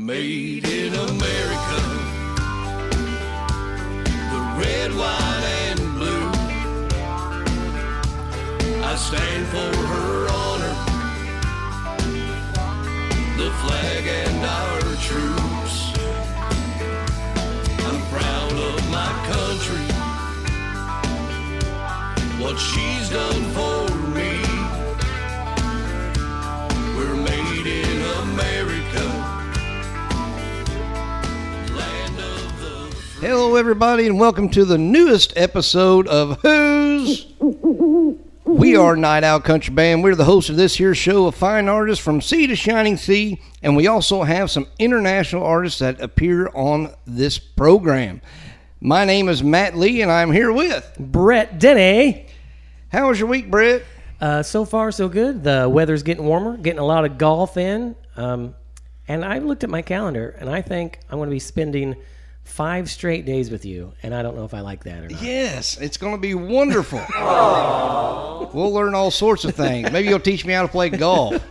Made in America. The red, white, and blue. I stand for her honor. The flag and our troops. I'm proud of my country. What she's done for Hello, everybody, and welcome to the newest episode of Who's. We are Night Owl Country Band. We're the host of this here show of fine artists from sea to shining sea, and we also have some international artists that appear on this program. My name is Matt Lee, and I'm here with. Brett Denny. How was your week, Brett? Uh, so far, so good. The weather's getting warmer, getting a lot of golf in. Um, and I looked at my calendar, and I think I'm going to be spending five straight days with you. And I don't know if I like that or not. Yes, it's going to be wonderful. we'll learn all sorts of things. Maybe you'll teach me how to play golf.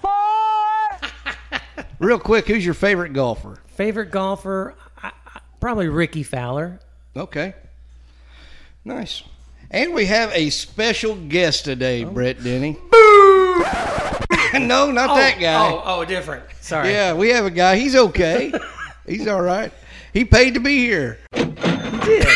Four. Real quick, who's your favorite golfer? Favorite golfer? I, I, probably Rickie Fowler. Okay. Nice. And we have a special guest today, oh. Brett Denny. no, not that oh, guy. Oh, oh, different. Sorry. Yeah, we have a guy. He's okay. He's all right. He paid to be here. did.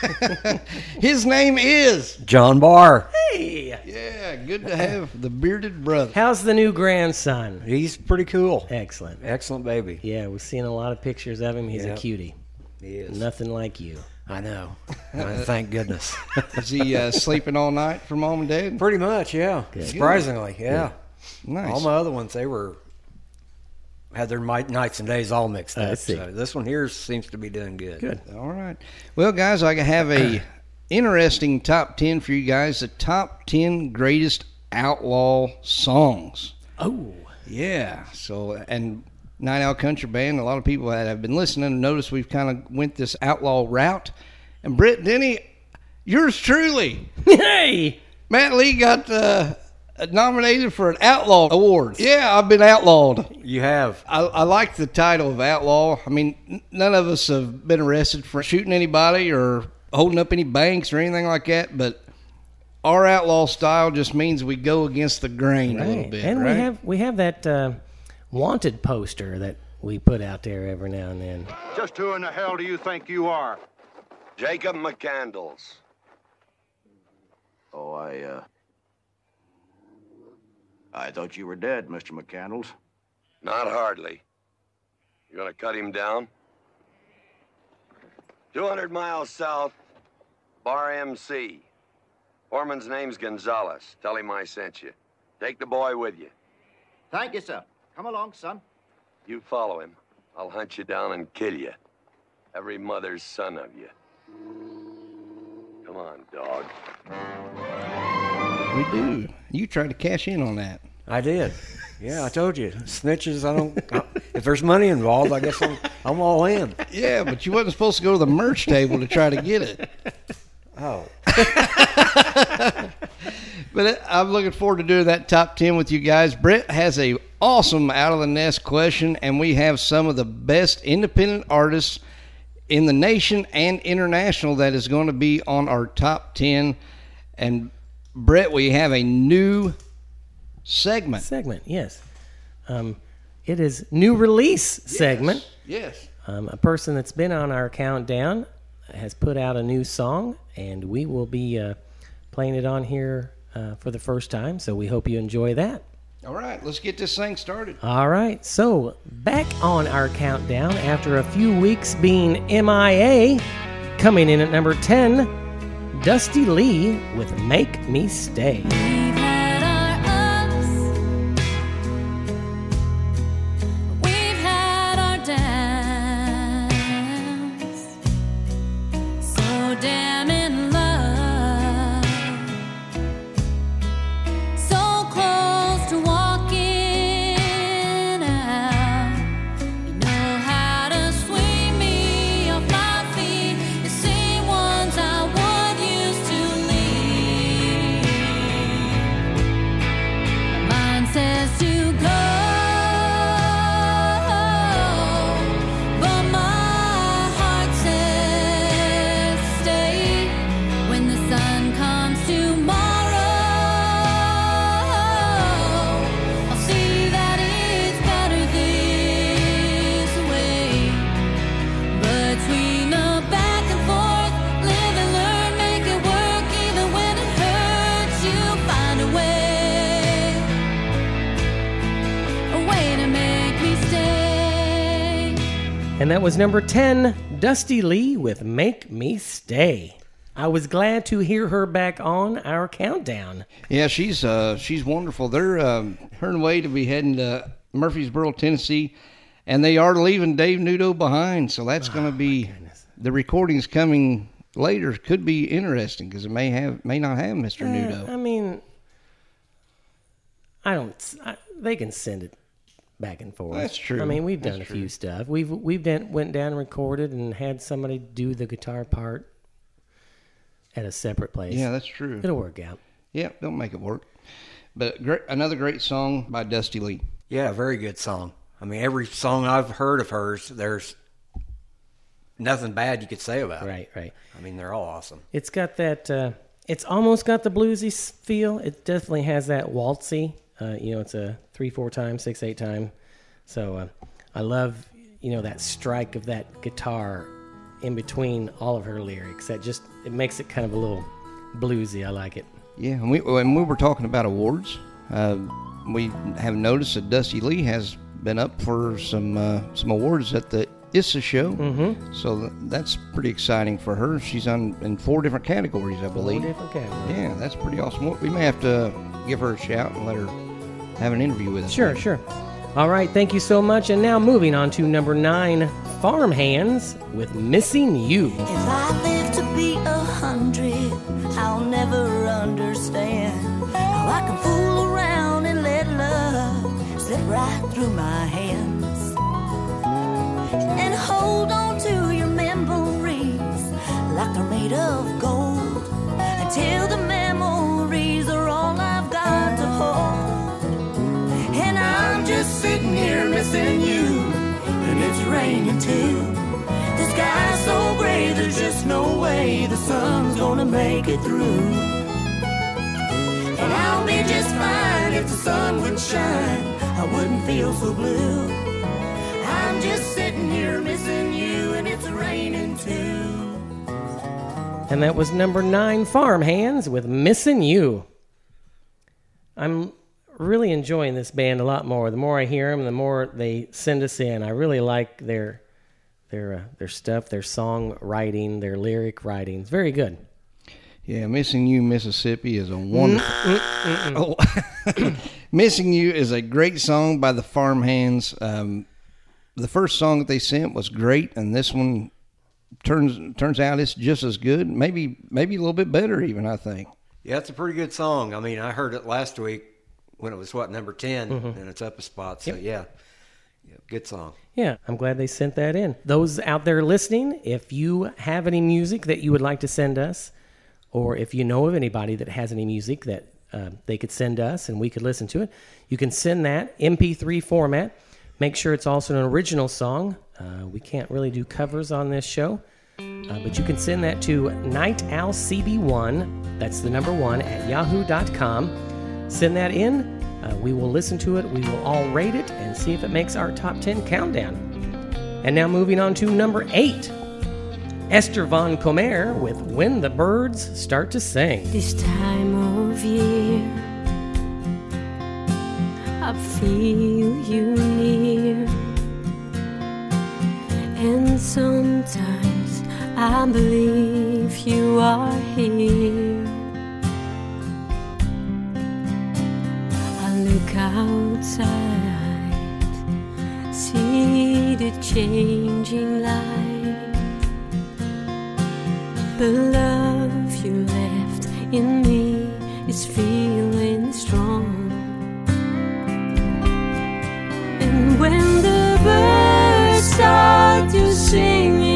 His name is. John Barr. Hey. Yeah, good to have the bearded brother. How's the new grandson? He's pretty cool. Excellent. Excellent baby. Yeah, we've seen a lot of pictures of him. He's a Yep. cutie. He is. Nothing like you. I know. Thank goodness. Is he uh, sleeping all night for mom and dad? pretty much, yeah. Surprisingly, yeah. Nice. All my other ones, they were had their mi- nights and days all mixed I up. see. So this one here seems to be doing good. Good. All right. Well, guys, I have a interesting top 10 for you guys. The top 10 greatest outlaw songs. Oh. Yeah. So, and Night Owl Country Band, a lot of people that have been listening notice we've kind of went this outlaw route. And Brett Denny, yours truly, Hey. Matt Lee got uh, nominated for an outlaw award. Yeah, I've been outlawed. You have. I, I like the title of outlaw. I mean, none of us have been arrested for shooting anybody or holding up any banks or anything like that, but our outlaw style just means we go against the grain a little bit, and right? we have we have that uh, wanted poster that we put out there every now and then. Just who in the hell do you think you are? Jacob McCandles. Oh, I, uh. I thought you were dead, Mr. McCandles. Not hardly. You gonna cut him down? 200 miles south, Bar MC. Foreman's name's Gonzalez. Tell him I sent you. Take the boy with you. Thank you, sir. Come along, son. You follow him. I'll hunt you down and kill you. Every mother's son of you. Come on, dog. We do. You tried to cash in on that. I did. Yeah, I told you. Snitches, I don't. I, if there's money involved, I guess I'm, I'm all in. Yeah, but you wasn't supposed to go to the merch table to try to get it. Oh. But I'm looking forward to doing that top 10 with you guys. Brett has a awesome out of the nest question, and we have some of the best independent artists in the nation and international that is going to be on our top 10. And Brett, we have a new segment. Segment, yes. Um, it is new release segment. Yes. Um, a person that's been on our countdown has put out a new song, and we will be uh, playing it on here uh, for the first time. So we hope you enjoy that. All right, let's get this thing started. All right, so back on our countdown after a few weeks being MIA, coming in at number 10, Dusty Lee with Make Me Stay. Was number 10, Dusty Lee with Make Me Stay. I was glad to hear her back on our countdown. Yeah, she's uh, she's wonderful. They're um, her and Wade to be heading to Murfreesboro, Tennessee, and they are leaving Dave Nudo behind. So that's going to be the recordings coming later. Could be interesting because it may have may not have Mister I Nudo. I mean, I don't. I, they can send it back and forth. That's true. I mean, we've That's done a true. few stuff. We've we've done, went down and recorded and had somebody do the guitar part at a separate place. Yeah, that's true. it'll work out. Yeah, don't make it work. But great, another great song by Dusty Lee. Yeah, very good song. I mean, every song I've heard of hers, there's nothing bad you could say about it. Right, right. I mean, they're all awesome. It's got that. Uh, it's almost got the bluesy feel. It definitely has that waltzy. Uh, you know, it's a three, four time, six, eight time. So uh, I love, you know, that strike of that guitar in between all of her lyrics. That just it makes it kind of a little bluesy. I like it. Yeah, and we when we were talking about awards, uh, we have noticed that Dusty Lee has been up for some uh, some awards at the ISSA show. Mm-hmm. So that's pretty exciting for her. She's on in four different categories, I believe. Four different categories. Yeah, that's pretty awesome. We may have to give her a shout and let her have an interview with us. Sure, sure. All right, thank you so much. And now moving on to number nine, Farm Hands with Missing You. If I live to be a hundred, I'll never understand how I can fool around and let love slip right through my hands. And hold on to your memories like they're made of gold until the missing you, and it's raining too. The sky's so gray, there's just no way the sun's gonna make it through. And I'll be just fine if the sun would shine, I wouldn't feel so blue. I'm just sitting here missing you, and it's raining too. And that was number nine, Farmhands with Missing You. I'm really enjoying this band a lot more. The more I hear them, the more they send us in. I really like their their uh, their stuff, their song writing, their lyric writing. It's very good. Yeah, Missing You, Mississippi is a wonderful. Oh. Missing You is a great song by the Farmhands. Um, the first song that they sent was great, and this one turns turns out it's just as good. Maybe maybe a little bit better, even. I think. Yeah, it's a pretty good song. I mean, I heard it last week when it was what number 10 and it's up a spot. So yeah, yeah, good song. Yeah, I'm glad they sent that in. Those out there listening, if you have any music that you would like to send us, or if you know of anybody that has any music that uh, they could send us and we could listen to it, you can send that MP3 format. Make sure it's also an original song. Uh, we can't really do covers on this show, uh, but you can send that to nightowlcb1, that's the number one, at yahoo.com. Send that in. Uh, we will listen to it. We will all rate it and see if it makes our top 10 countdown. And now moving on to number eight Esther Von Comer with When the Birds Start to Sing. This time of year, I feel you near, and sometimes I believe you are here. Outside, see the changing light. The love you left in me is feeling strong. And when the birds start to sing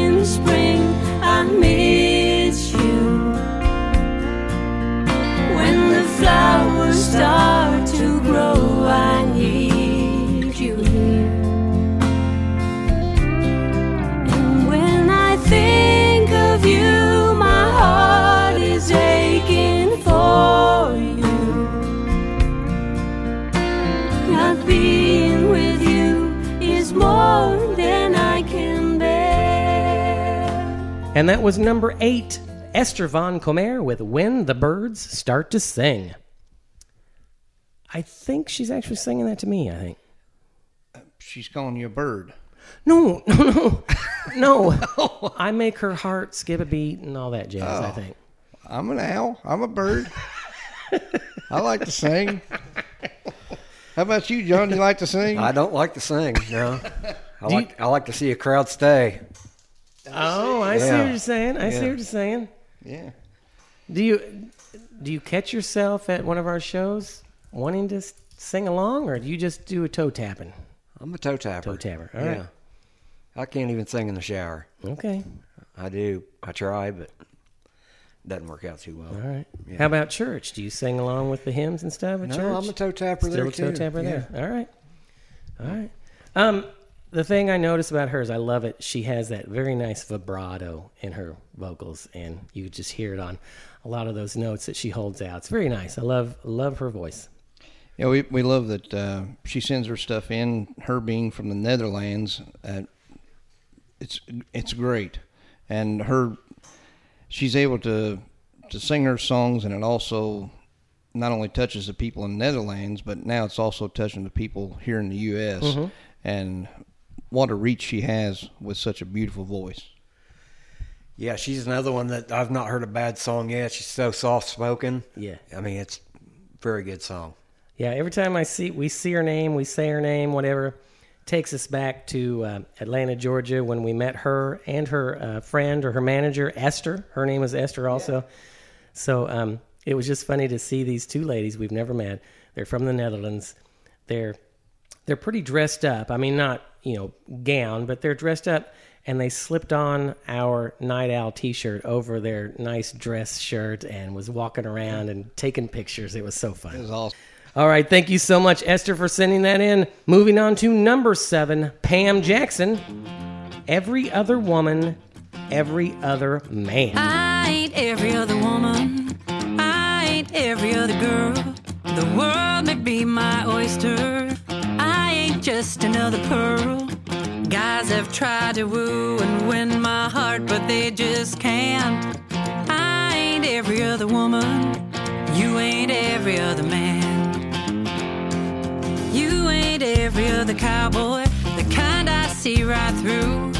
And that was number eight Esther Von Comer with When the Birds Start to Sing. I think she's actually singing that to me, I think. She's calling you a bird. No, no, no, no. I make her heart skip a beat and all that jazz. I oh. think. I'm an owl. I'm a bird. I like to sing. How about you, John? Do You like to sing? I don't like to sing. No, I like I like to see a crowd stay. Oh, I see what you're saying. I see what you're saying. yeah. Do you do you catch yourself at one of our shows wanting to sing along, or do you just do a toe tapping? I'm a toe tapper. Toe tapper. All yeah. right. I can't even sing in the shower. Okay. I do. I try, but it doesn't work out too well. All right. Yeah. How about church? Do you sing along with the hymns and stuff at No, church? I'm a toe tapper Still there a toe too. tapper Yeah. there. All right. All right. Um, the thing I notice about her is I love it. She has that very nice vibrato in her vocals, and you just hear it on a lot of those notes that she holds out. It's very nice. I love love her voice. Yeah, we, we love that uh, she sends her stuff in. Her being from the Netherlands, uh, it's it's great, and her she's able to to sing her songs, and it also not only touches the people in the Netherlands, but now it's also touching the people here in the U.S. Mm-hmm. And what a reach she has with such a beautiful voice. Yeah, she's another one that I've not heard a bad song yet. She's so soft spoken. Yeah. I mean, it's a very good song. Yeah, every time I see we see her name, we say her name, whatever, takes us back to uh, Atlanta, Georgia, when we met her and her uh, friend or her manager, Esther. Her name was Esther, also. So um, it was just funny to see these two ladies we've never met. They're from the Netherlands. They're they're pretty dressed up. I mean, not you know gown, but they're dressed up, and they slipped on our night owl T-shirt over their nice dress shirt and was walking around and taking pictures. It was so fun. It was awesome. All right, thank you so much, Esther, for sending that in. Moving on to number seven, Pam Jackson. Every other woman, every other man. I ain't every other woman. I ain't every other girl. The world just another pearl. Guys have tried to woo and win my heart, but they just can't. I ain't every other woman. You ain't every other man. You ain't every other cowboy, the kind I see right through.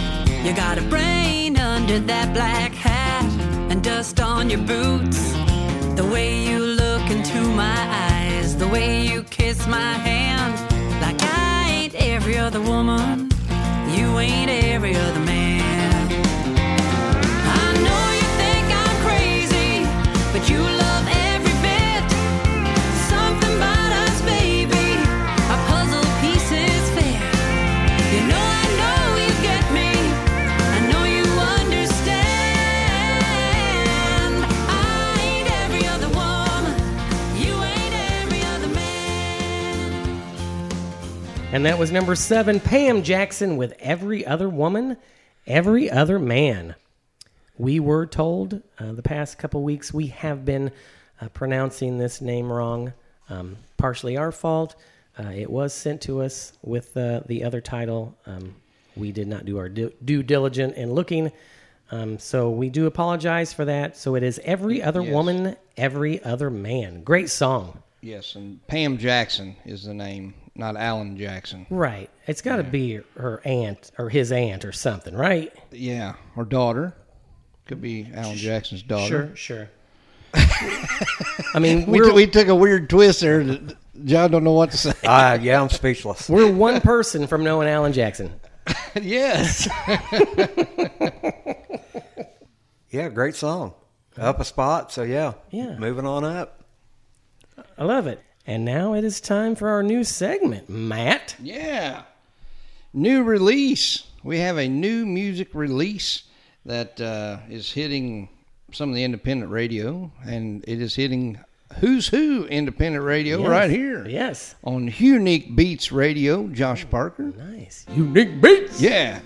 You got a brain under that black hat and dust on your boots. The way you look into my eyes, the way you kiss my hand, like I every other woman. You ain't every other man. And that was number seven, Pam Jackson with Every Other Woman, Every Other Man. We were told uh, the past couple weeks we have been uh, pronouncing this name wrong. Um, partially our fault. Uh, it was sent to us with uh, the other title. Um, we did not do our due, due diligent in looking. Um, so we do apologize for that. So it is Every Other Yes. Woman, Every Other Man. Great song. Yes, and Pam Jackson is the name, not Alan Jackson. Right. It's got to be her aunt or his aunt or something, right? Yeah, or daughter. Could be Alan Jackson's daughter. Sure, sure. I mean, We, we're, t- we took a weird twist there. John don't know what to say. Uh, yeah, I'm speechless. we're one person from knowing Alan Jackson. yes. Yeah, great song. Up a spot, so yeah. Yeah. Moving on up. I love it. And now it is time for our new segment, Matt. Yeah. New release. We have a new music release that uh, is hitting some of the independent radio, and it is hitting Who's Who Independent Radio Yes. right here Yes. on Unique Beats Radio. Josh Parker. Nice. Unique beats. Yeah.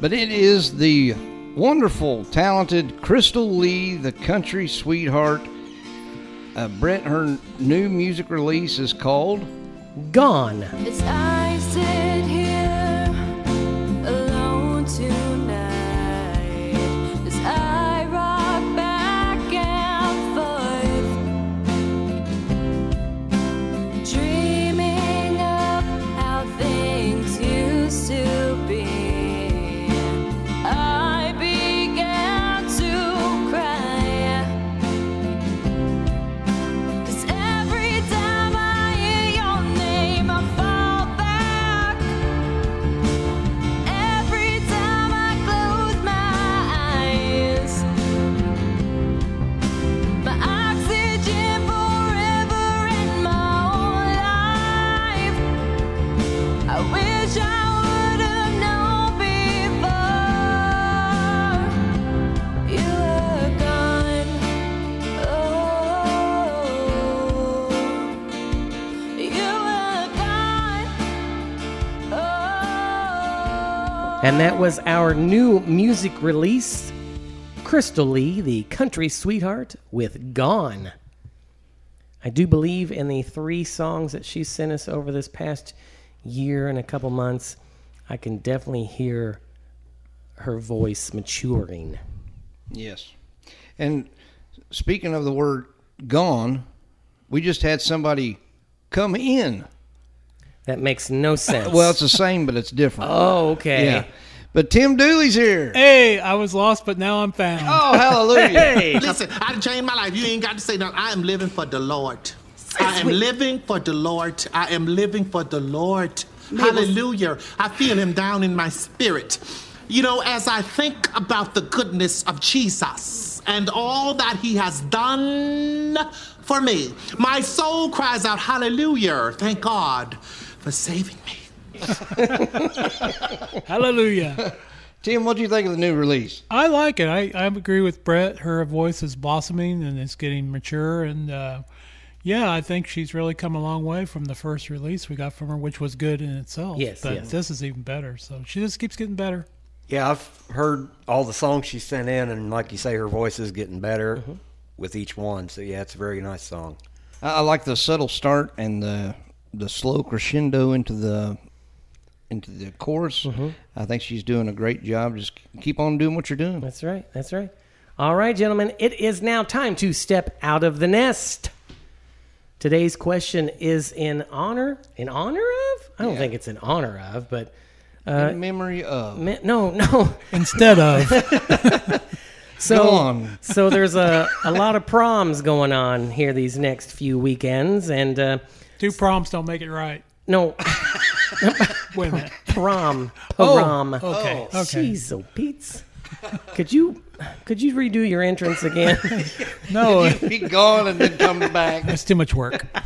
But it is the wonderful, talented Crystal Lee, the country sweetheart. Uh, Brett, her new music release is called Gone. And that was our new music release, Crystal Lee, the country sweetheart, with Gone. I do believe in the three songs that she sent us over this past year and a couple months, I can definitely hear her voice maturing. Yes. And speaking of the word gone, we just had somebody come in. That makes no sense. Well, it's the same, but it's different. oh, okay. yeah. But Tim Dooley's here. Hey, I was lost, but now I'm found. Oh, hallelujah. Hey, Listen, I changed my life. You ain't got to say nothing. I am living for the Lord. I am living for the Lord. I am living for the Lord. Hallelujah. I feel him down in my spirit. You know, as I think about the goodness of Jesus and all that he has done for me, my soul cries out, Hallelujah. Thank God for saving me. Hallelujah. Tim, what do you think of the new release? I like it. I, I agree with Brett. Her voice is blossoming and it's getting mature. And uh, yeah, I think she's really come a long way from the first release we got from her, which was good in itself. Yes, But yes. this is even better. So she just keeps getting better. Yeah, I've heard all the songs she sent in, and like you say, her voice is getting better Mm-hmm. with each one. So yeah, it's a very nice song. I, I like the subtle start and the the slow crescendo into the into the chorus. Mm-hmm. I think she's doing a great job. Just keep on doing what you're doing. That's right. That's right. All right, gentlemen, it is now time to step out of the nest. Today's question is in honor, in honor of? I don't Yeah. think it's in honor of, but In memory of. me- no, no. Instead of, So, Go on. so there's a, a lot of proms going on here these next few weekends, and uh, two proms don't make it right. no Wait a minute. prom, Oh, prom. okay, oh, okay. Jeez, oh Pete's. Could you could you redo your entrance again? No, Be gone and then come back. it's too much work.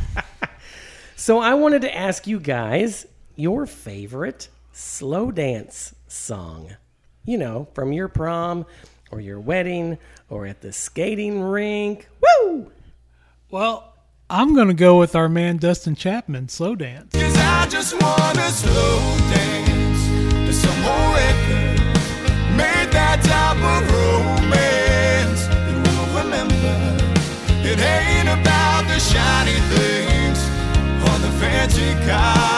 So I wanted to ask you guys your favorite slow dance song. You know, from your prom or your wedding or at the skating rink. Woo! Well, I'm going to go with our man Dustin Chapman, Slow Dance. Cause I just wanna slow dance to some record. Made that type of romance that we'll remember. It ain't about the shiny things or the fancy cars.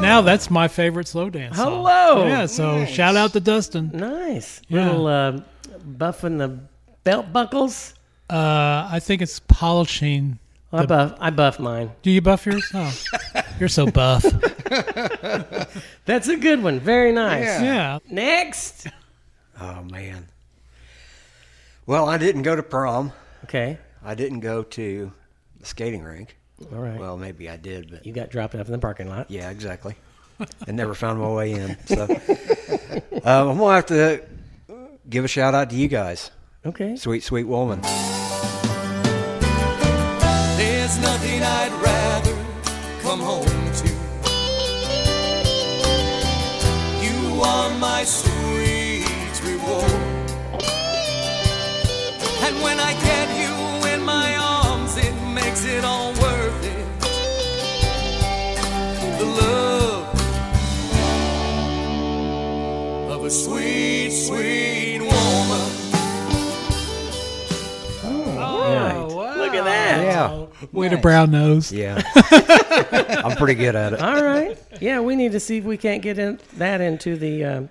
Now, that's my favorite slow dance. song. Hello. Yeah, so shout out to Dustin. Nice. Yeah. Little uh, buffing the belt buckles. Uh, I think it's polishing. I buff I buff mine. Do you buff yours? Oh, you're so buff. That's a good one. Very nice. Yeah. Yeah. Next. Oh man. Well, I didn't go to prom. Okay. I didn't go to the skating rink. All right. Well, maybe I did, but you got dropped off in the parking lot. yeah, exactly. and never found my way in. So um, I'm gonna have to give a shout out to you guys, Okay. sweet, sweet woman. Sweet, sweet woman. Right. Look at that. Yeah, Way to brown nose. yeah. I'm pretty good at it. All right. Yeah, we need to see if we can't get in, that into the uh,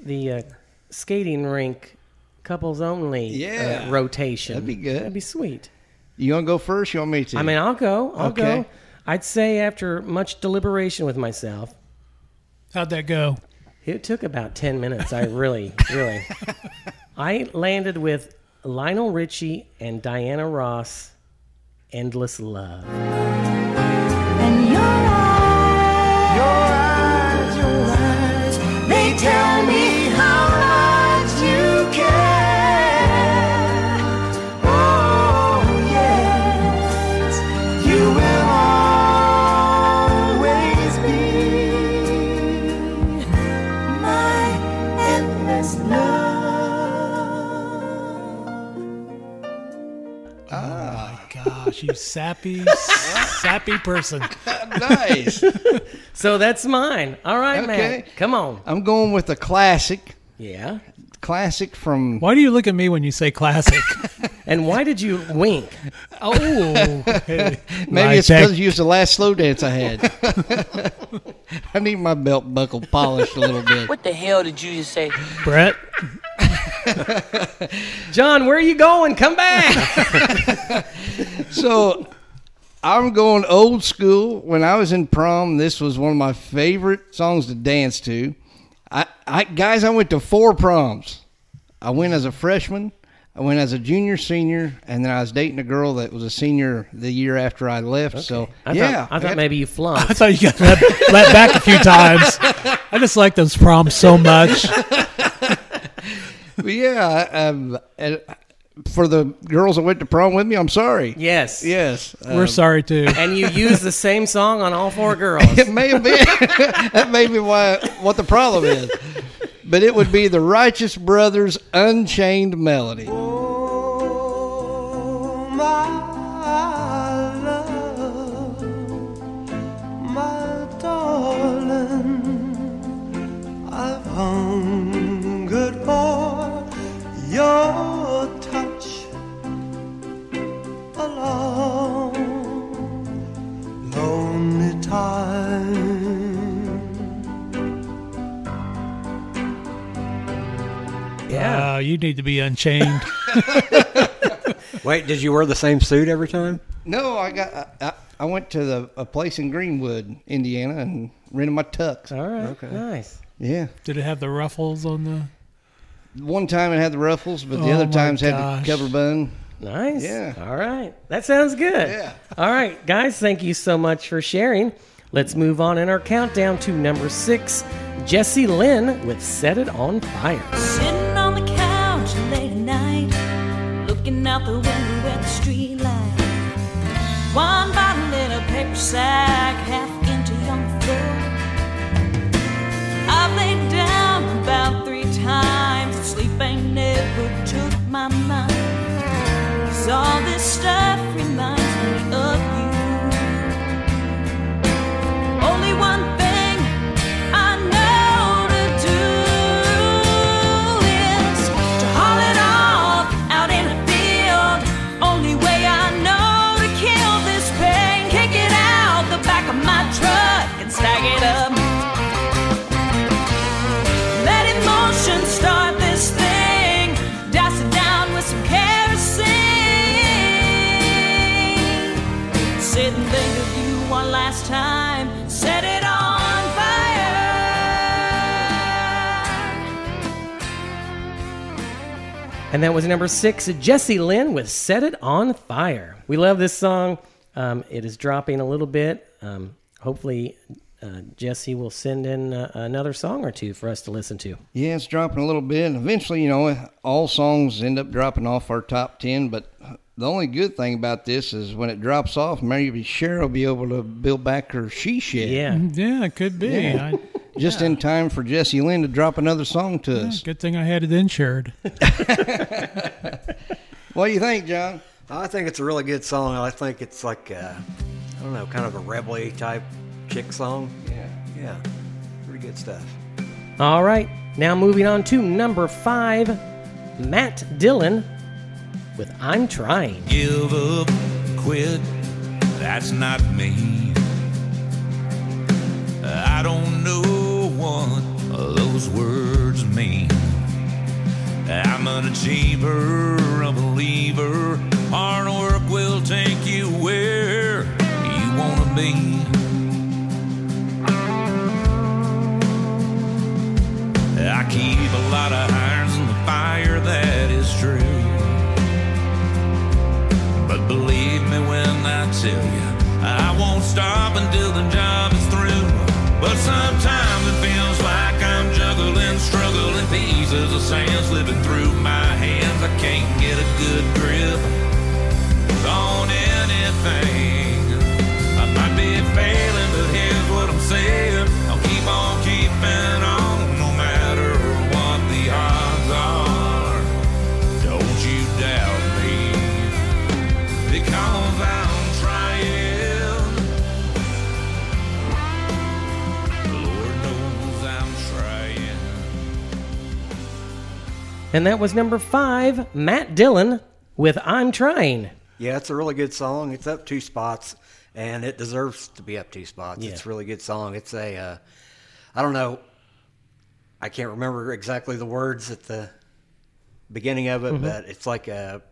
the uh, skating rink couples only Yeah. uh, rotation. That'd be good. That'd be sweet. You want to go first? You want me to? I mean, I'll go. I'll Okay. go. I'd say after much deliberation with myself, How'd that go? It took about 10 minutes. I really, really. I landed with Lionel Richie and Diana Ross, Endless Love. You sappy, sappy person. nice. So that's mine. All right, Okay. man. Come on. I'm going with a classic. Yeah. Classic from. Why do you look at me when you say classic? And why did you wink? oh, hey. Maybe Right, it's because you used the last slow dance I had. I need my belt buckle polished a little bit. What the hell did you just say? Brett. John, where are you going? Come back. So I'm going old school. When I was in prom, this was one of my favorite songs to dance to. I, I guys, I went to four proms. I went as a freshman. I went as a junior, senior, and then I was dating a girl that was a senior the year after I left. So I yeah, thought, I thought maybe you flunked. I thought you got let, let back a few times. I just like those proms so much. But yeah, um, and for the girls that went to prom with me, I'm sorry. Yes. Yes, We're um, sorry too. And you used the same song on all four girls. It may have been that may be why what the problem is, but it would be the Righteous Brothers' Unchained Melody. my Yeah. Uh, you need to be unchained. Wait, did you wear the same suit every time? No, I got I, I, I went to the a place in Greenwood, Indiana, and rented my tux. All right. Okay. Nice. Yeah, Did it have the ruffles on the? one time it had the ruffles, but the Oh other my times had gosh. the cummerbund. Nice. Yeah. All right. That sounds good. Yeah. All right, guys, thank you so much for sharing. Let's move on in our countdown to number six Jesse Lynn with Set It On Fire. Sitting One bottle in a paper sack, half empty on the floor. I've laid down about three times, sleep ain't never took my mind. 'Cause all this stuff And that was number six, Jesse Lynn with Set It On Fire. We love this song. Um, it is dropping a little bit. Um, hopefully, uh, Jesse will send in uh, another song or two for us to listen to. Yeah, it's dropping a little bit. And eventually, you know, all songs end up dropping off our top 10. But the only good thing about this is when it drops off, maybe Cheryl will be able to build back her she shed. Yeah. Yeah, it could be. Yeah. I, Just in time for Jesse Lynn to drop another song to us. good thing I had it insured. What do you think, John? I think it's a really good song. I think it's like, uh, I don't know, kind of a rebel type chick song. Yeah. Yeah. Pretty good stuff. All right, now moving on to number five, Matt Dillon with I'm Trying. Give up, quit, that's not me. I don't know what those words mean. I'm an achiever, a believer. Hard work will take you where you want to be. I keep a lot of irons in the fire, that is true. But believe me when I tell you, I won't stop until the job is through. But sometimes it feels like I'm juggling, struggling pieces of sand slipping through my hands. I can't get a good grip on anything. I might be failing, but here's what I'm saying. I'll keep on keeping And that was number five, Matt Dillon with I'm Trying. Yeah, it's a really good song. It's up two spots, and it deserves to be up two spots. Yeah. It's a really good song. It's a, uh, I don't know, I can't remember exactly the words at the beginning of it, Mhm. but it's like a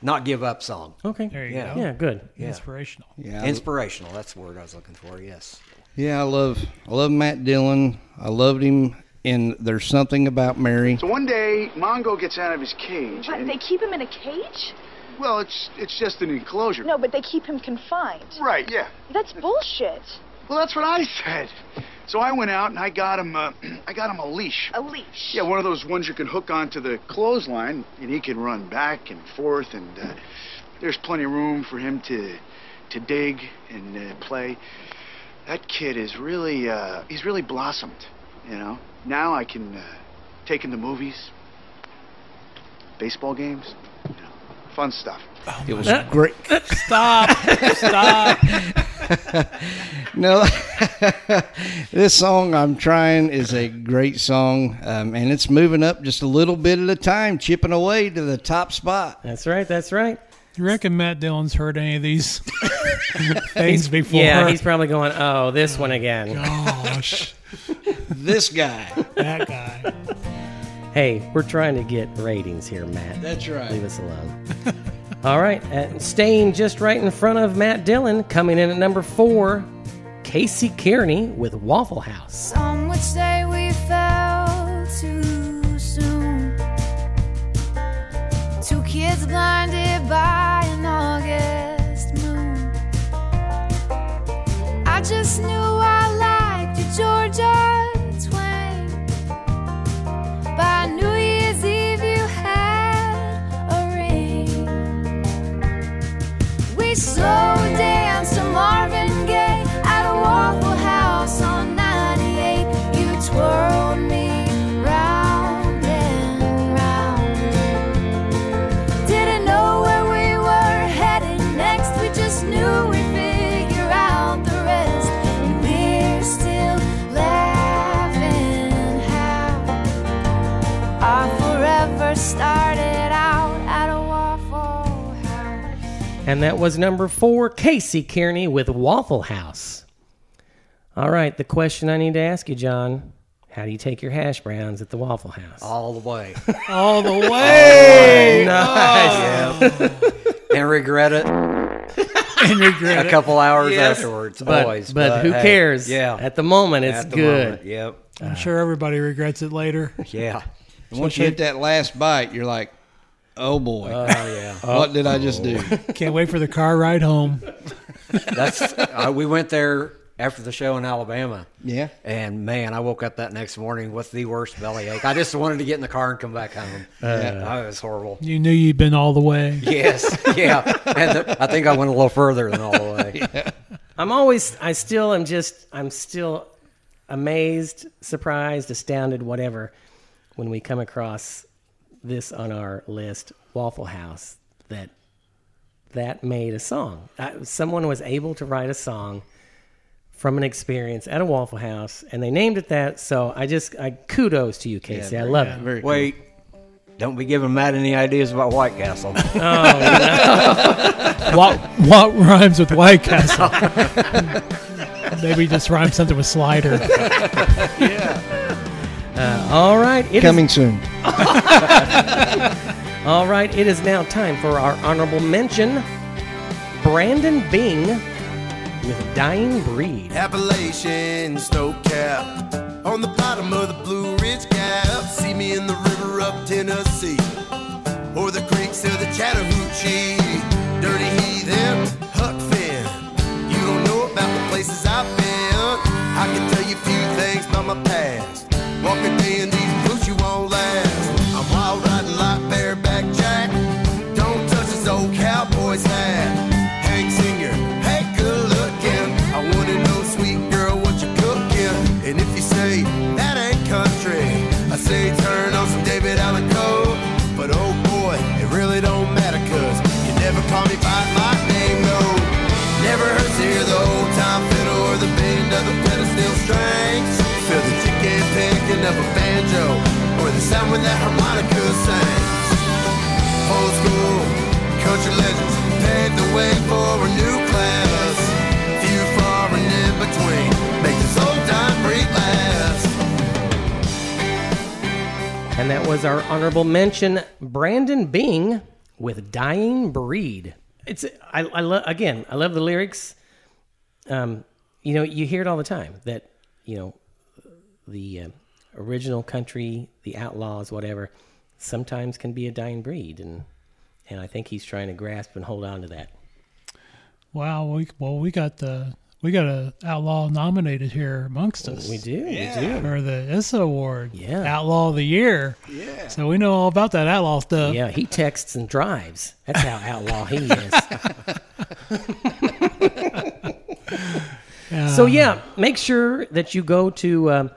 not give up song. Okay. There you yeah. go. Yeah, good. Yeah. Inspirational. Yeah. Inspirational. That's the word I was looking for. Yes. Yeah, I love I love Matt Dillon. I loved him in There's Something About Mary. So one day, Mongo gets out of his cage. What, and- they keep him in a cage? well, it's it's just an enclosure. No, but they keep him confined. Right, yeah. That's bullshit. Well, that's what I said. So I went out and I got him. Uh, I got him a leash. A leash. Yeah, one of those ones you can hook onto the clothesline, and he can run back and forth, and uh, there's plenty of room for him to to dig and uh, play. That kid is really uh, he's really blossomed. You know. Now I can uh, take him to movies, baseball games, you know, fun stuff. It was great. Stop. Stop. no, this song I'm trying is a great song, um, and it's moving up just a little bit at a time, chipping away to the top spot. That's right. That's right. You reckon Matt Dillon's heard any of these things before? Yeah, he's probably going, oh, this one again. Gosh, This guy. that guy. Hey, we're trying to get ratings here, Matt. That's right. Leave us alone. All right, and staying just right in front of Matt Dillon, coming in at number four, Casey Kearney with Waffle House. Some would say we fell too soon. Two kids blinded by And that was number four, Casey Kearney with Waffle House. All right, the question I need to ask you, John how do you take your hash browns at the Waffle House? All the way. All the way. Nice. Yeah. and regret it. and regret it. a couple hours Yes. afterwards. But, always. but, who hey, cares? Yeah. At the moment, it's At the good. moment, Yep. I'm sure everybody regrets it later. Yeah. And once you hit that last bite, you're like, oh boy. Oh yeah. What did I just do? Can't wait for the car ride home. That's uh, we went there after the show in Alabama. Yeah. And man, I woke up that next morning with the worst bellyache. I just wanted to get in the car and come back home. yeah, it was horrible. You knew you'd been all the way. Yes, yeah. And the, I think I went a little further than all the way. I'm always, I still am just, I'm still amazed, surprised, astounded, whatever, when we come across this on our list, Waffle House, that that made a song. Uh, someone was able to write a song from an experience at a Waffle House, and they named it that. So I just, I kudos to you, Casey. I love it. Wait, don't be giving Matt any ideas about White Castle. what what rhymes with White Castle? Maybe just rhyme something with Slider. Uh, all right, it is- Coming soon. All right, it is now time for our honorable mention. Brandon Bing with Dying Breed. Appalachian snow cap on the bottom of the Blue Ridge Gap. See me in the river up Tennessee or the creeks of the Chattahoochee. Dirty heathen, Huck Finn. You don't know about the places I've been. I can tell you a few things about my past. Walking day in these boots, you won't last. I'm wild when that harmonica sings. Old school country legends paved the way for a new class. Few far and in between make this old time last. And that was our honorable mention, Brandon Bing with "Dying Breed." It's I, I love again. I love the lyrics. Um, you know, you hear it all the time that you know the uh, original country, the outlaws, whatever, sometimes can be a dying breed, and and I think he's trying to grasp and hold on to that. Wow. We, well, we got the we got a outlaw nominated here amongst us. We do. Yeah. We do. for the ISSA Award. Yeah. Outlaw of the Year. Yeah. So we know all about that outlaw stuff. Yeah, he texts and drives. That's how outlaw he is. So yeah, make sure that you go to um,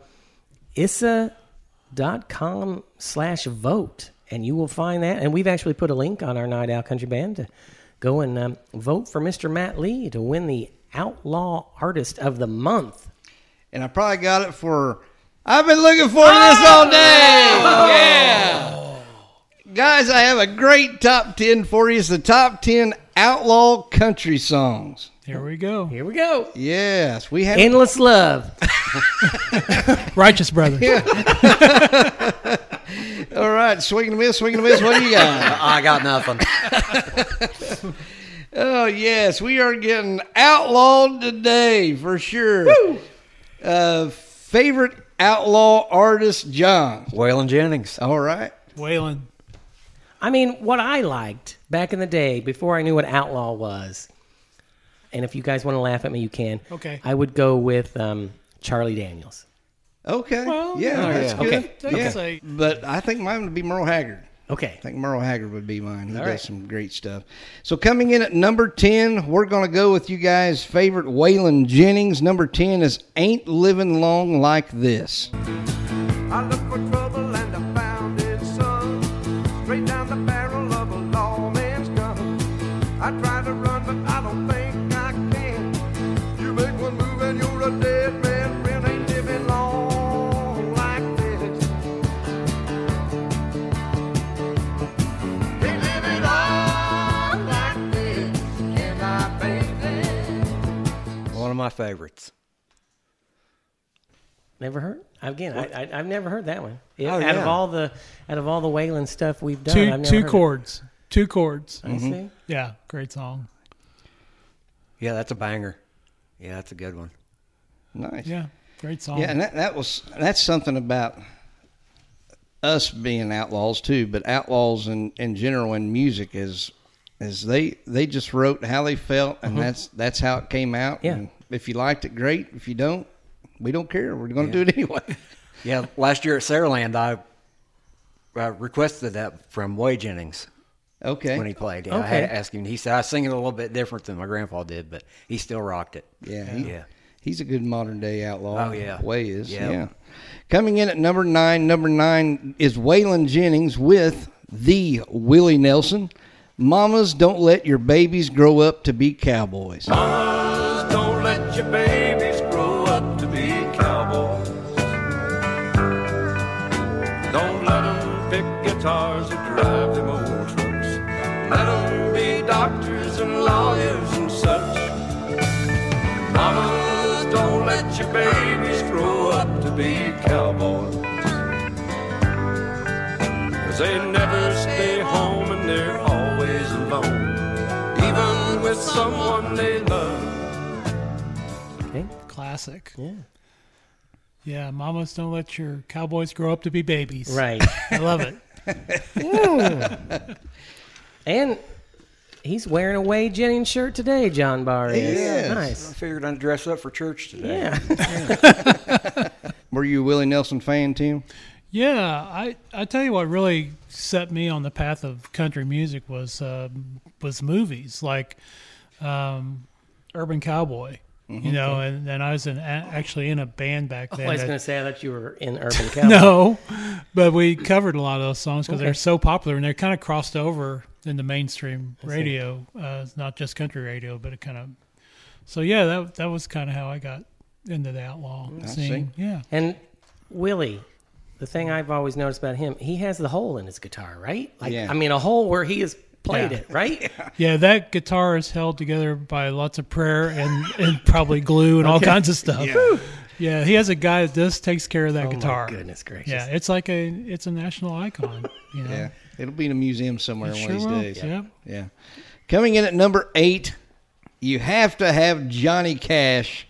issa.com slash vote and you will find that. And we've actually put a link on our Night Owl Country Band to go and um, vote for Mr. Matt Lee to win the Outlaw Artist of the Month. And I probably got it for. I've been looking for to this all day. Yeah. Guys, I have a great top 10 for you. It's the top 10 outlaw country songs. Here we go. Here we go. Yes, we have. Endless Love. Righteous Brothers. All right, swing and a miss, swing and a miss. What do you got? I got nothing. Oh yes, we are getting outlawed today for sure. Uh, favorite outlaw artist, John. Waylon Jennings. All right. Waylon. I mean, what I liked back in the day before I knew what outlaw was, and if you guys want to laugh at me, you can. Okay. I would go with um, Charlie Daniels. Okay. Well, yeah, yeah, that's yeah. good. Okay. That's Yeah. a- But I think mine would be Merle Haggard. Okay. I think Merle Haggard would be mine. He All does right. some great stuff. So coming in at number 10, we're going to go with you guys' favorite Waylon Jennings. Number 10 is Ain't Living Long Like This. I looked for trouble my favorites. Never heard? Again, I, I, I've never heard that one. Oh, out yeah. of all the out of all the Waylon stuff we've done, Two I've never two heard it. chords. Two chords. I mm-hmm. see. Yeah, great song. Yeah, that's a banger. Yeah, that's a good one. Nice. Yeah, great song. Yeah, and that, that was that's something about us being outlaws too, but outlaws in, in general in music is is they they just wrote how they felt and mm-hmm. that's that's how it came out. Yeah. And if you liked it, great. If you don't, we don't care. We're going to do it anyway. Yeah, last year at Saraland, I uh, requested that from Whey Jennings Okay. when he played. Yeah, I had to ask him. He said I sing it a little bit different than my grandpa did, but he still rocked it. Yeah, he, Yeah. He's a good modern day outlaw. Oh, yeah. Whey is. Yep. Yeah. Coming in at number nine, number nine is Waylon Jennings with the Willie Nelson. Mamas, don't let your babies grow up to be cowboys. Your babies grow up to be cowboys. Don't let them pick guitars or drive them old trucks. Let them be doctors and lawyers and such. Mamas, don't let your babies grow up to be cowboys. Cause they never Classic. Yeah. Yeah, mamas don't let your cowboys grow up to be babies. Right. I love it. And he's wearing a Wade Jennings shirt today, John Barr is. is. I figured I'd dress up for church today. Yeah. Were you a Willie Nelson fan, Tim? Yeah, I I tell you what really set me on the path of country music was um, was movies like um, Urban Cowboy. You know, and, and I was in, actually in a band back Oh, then. I was going to say I thought you were in Urban Cowboy. no, but we covered a lot of those songs because Okay. they're so popular and they're kind of crossed over in the mainstream radio. Uh, it's not just country radio, but it kind of. So yeah, that that was kind of how I got into the outlaw I scene. see. Yeah, And Willie, the thing I've always noticed about him, he has the hole in his guitar, right? Like, Yeah. I mean, a hole where he has played Yeah. it, right? Yeah, that guitar is held together by lots of prayer and, and probably glue and all kinds of stuff. Yeah. Yeah, he has a guy that just takes care of that Oh, my guitar. goodness gracious. Yeah, it's like a it's a national icon. You know? Yeah, it'll be in a museum somewhere It one sure of these will. days. Yeah. yeah. Coming in at number eight, you have to have Johnny Cash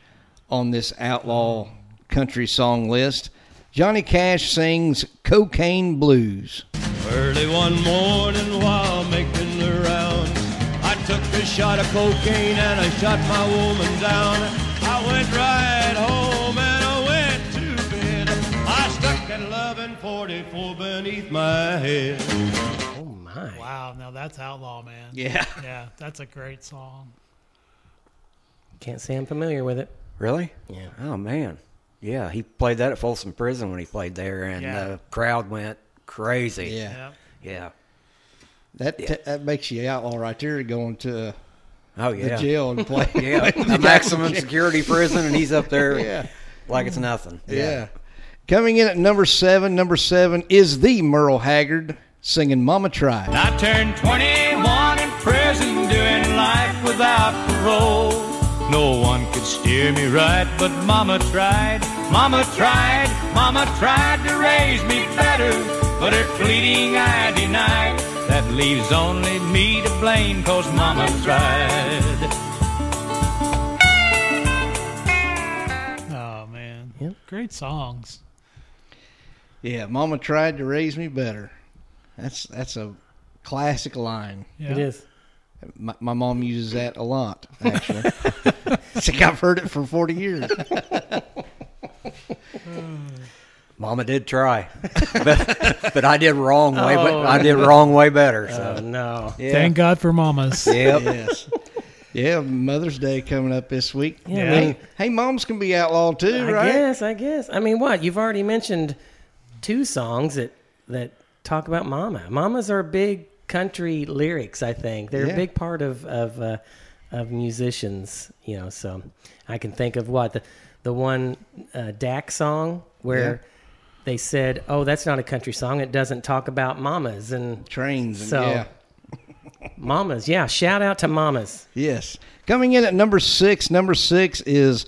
on this outlaw country song list. Johnny Cash sings "Cocaine Blues." Early one morning while making the rounds, I took a shot of cocaine and I shot my woman down. I went right home and I went to bed. I stuck at 1144 beneath my head. Oh my! Wow, now that's outlaw, man. Yeah. yeah, that's a great song. Can't say I'm familiar with it. Really? Yeah. Oh man. Yeah, he played that at Folsom Prison when he played there, and Yeah. the crowd went crazy. Yeah. Yeah. Yeah. That that makes you outlaw right there, going to Oh the yeah. jail and play. Yeah, play a maximum security prison, and he's up there Yeah. like it's nothing. Yeah. Coming in at number seven, number seven is the Merle Haggard singing "Mama Tried." I turned 21 in prison doing life without parole. No one could steer me right, but Mama tried. Mama tried, Mama tried to raise me better, but her pleading I denied. That leaves only me to blame, cause Mama tried. Oh man, Yep. great songs. Yeah, Mama tried to raise me better. That's that's a classic line. Yeah. It is. My, my mom uses that a lot, actually. I think I've heard it for 40 years. Hmm. Mama did try, but, but I did wrong way. But Oh, I did wrong way better. So Oh no! yeah. Thank God for mamas. Yep. yes. Yeah, Mother's Day coming up this week. Yeah, Yeah. Hey, hey, moms can be outlawed too, I right? guess. I guess. I mean, what you've already mentioned two songs that that talk about mama. Mamas are big country lyrics. I think they're Yeah. a big part of of uh, of musicians. You know, so I can think of what the the one uh, Dak song where. Yeah. They said, "Oh, that's not a country song. It doesn't talk about mamas and Trains. And, So- yeah. mamas." Yeah, shout out to mamas. Yes. Coming in at number six, number six is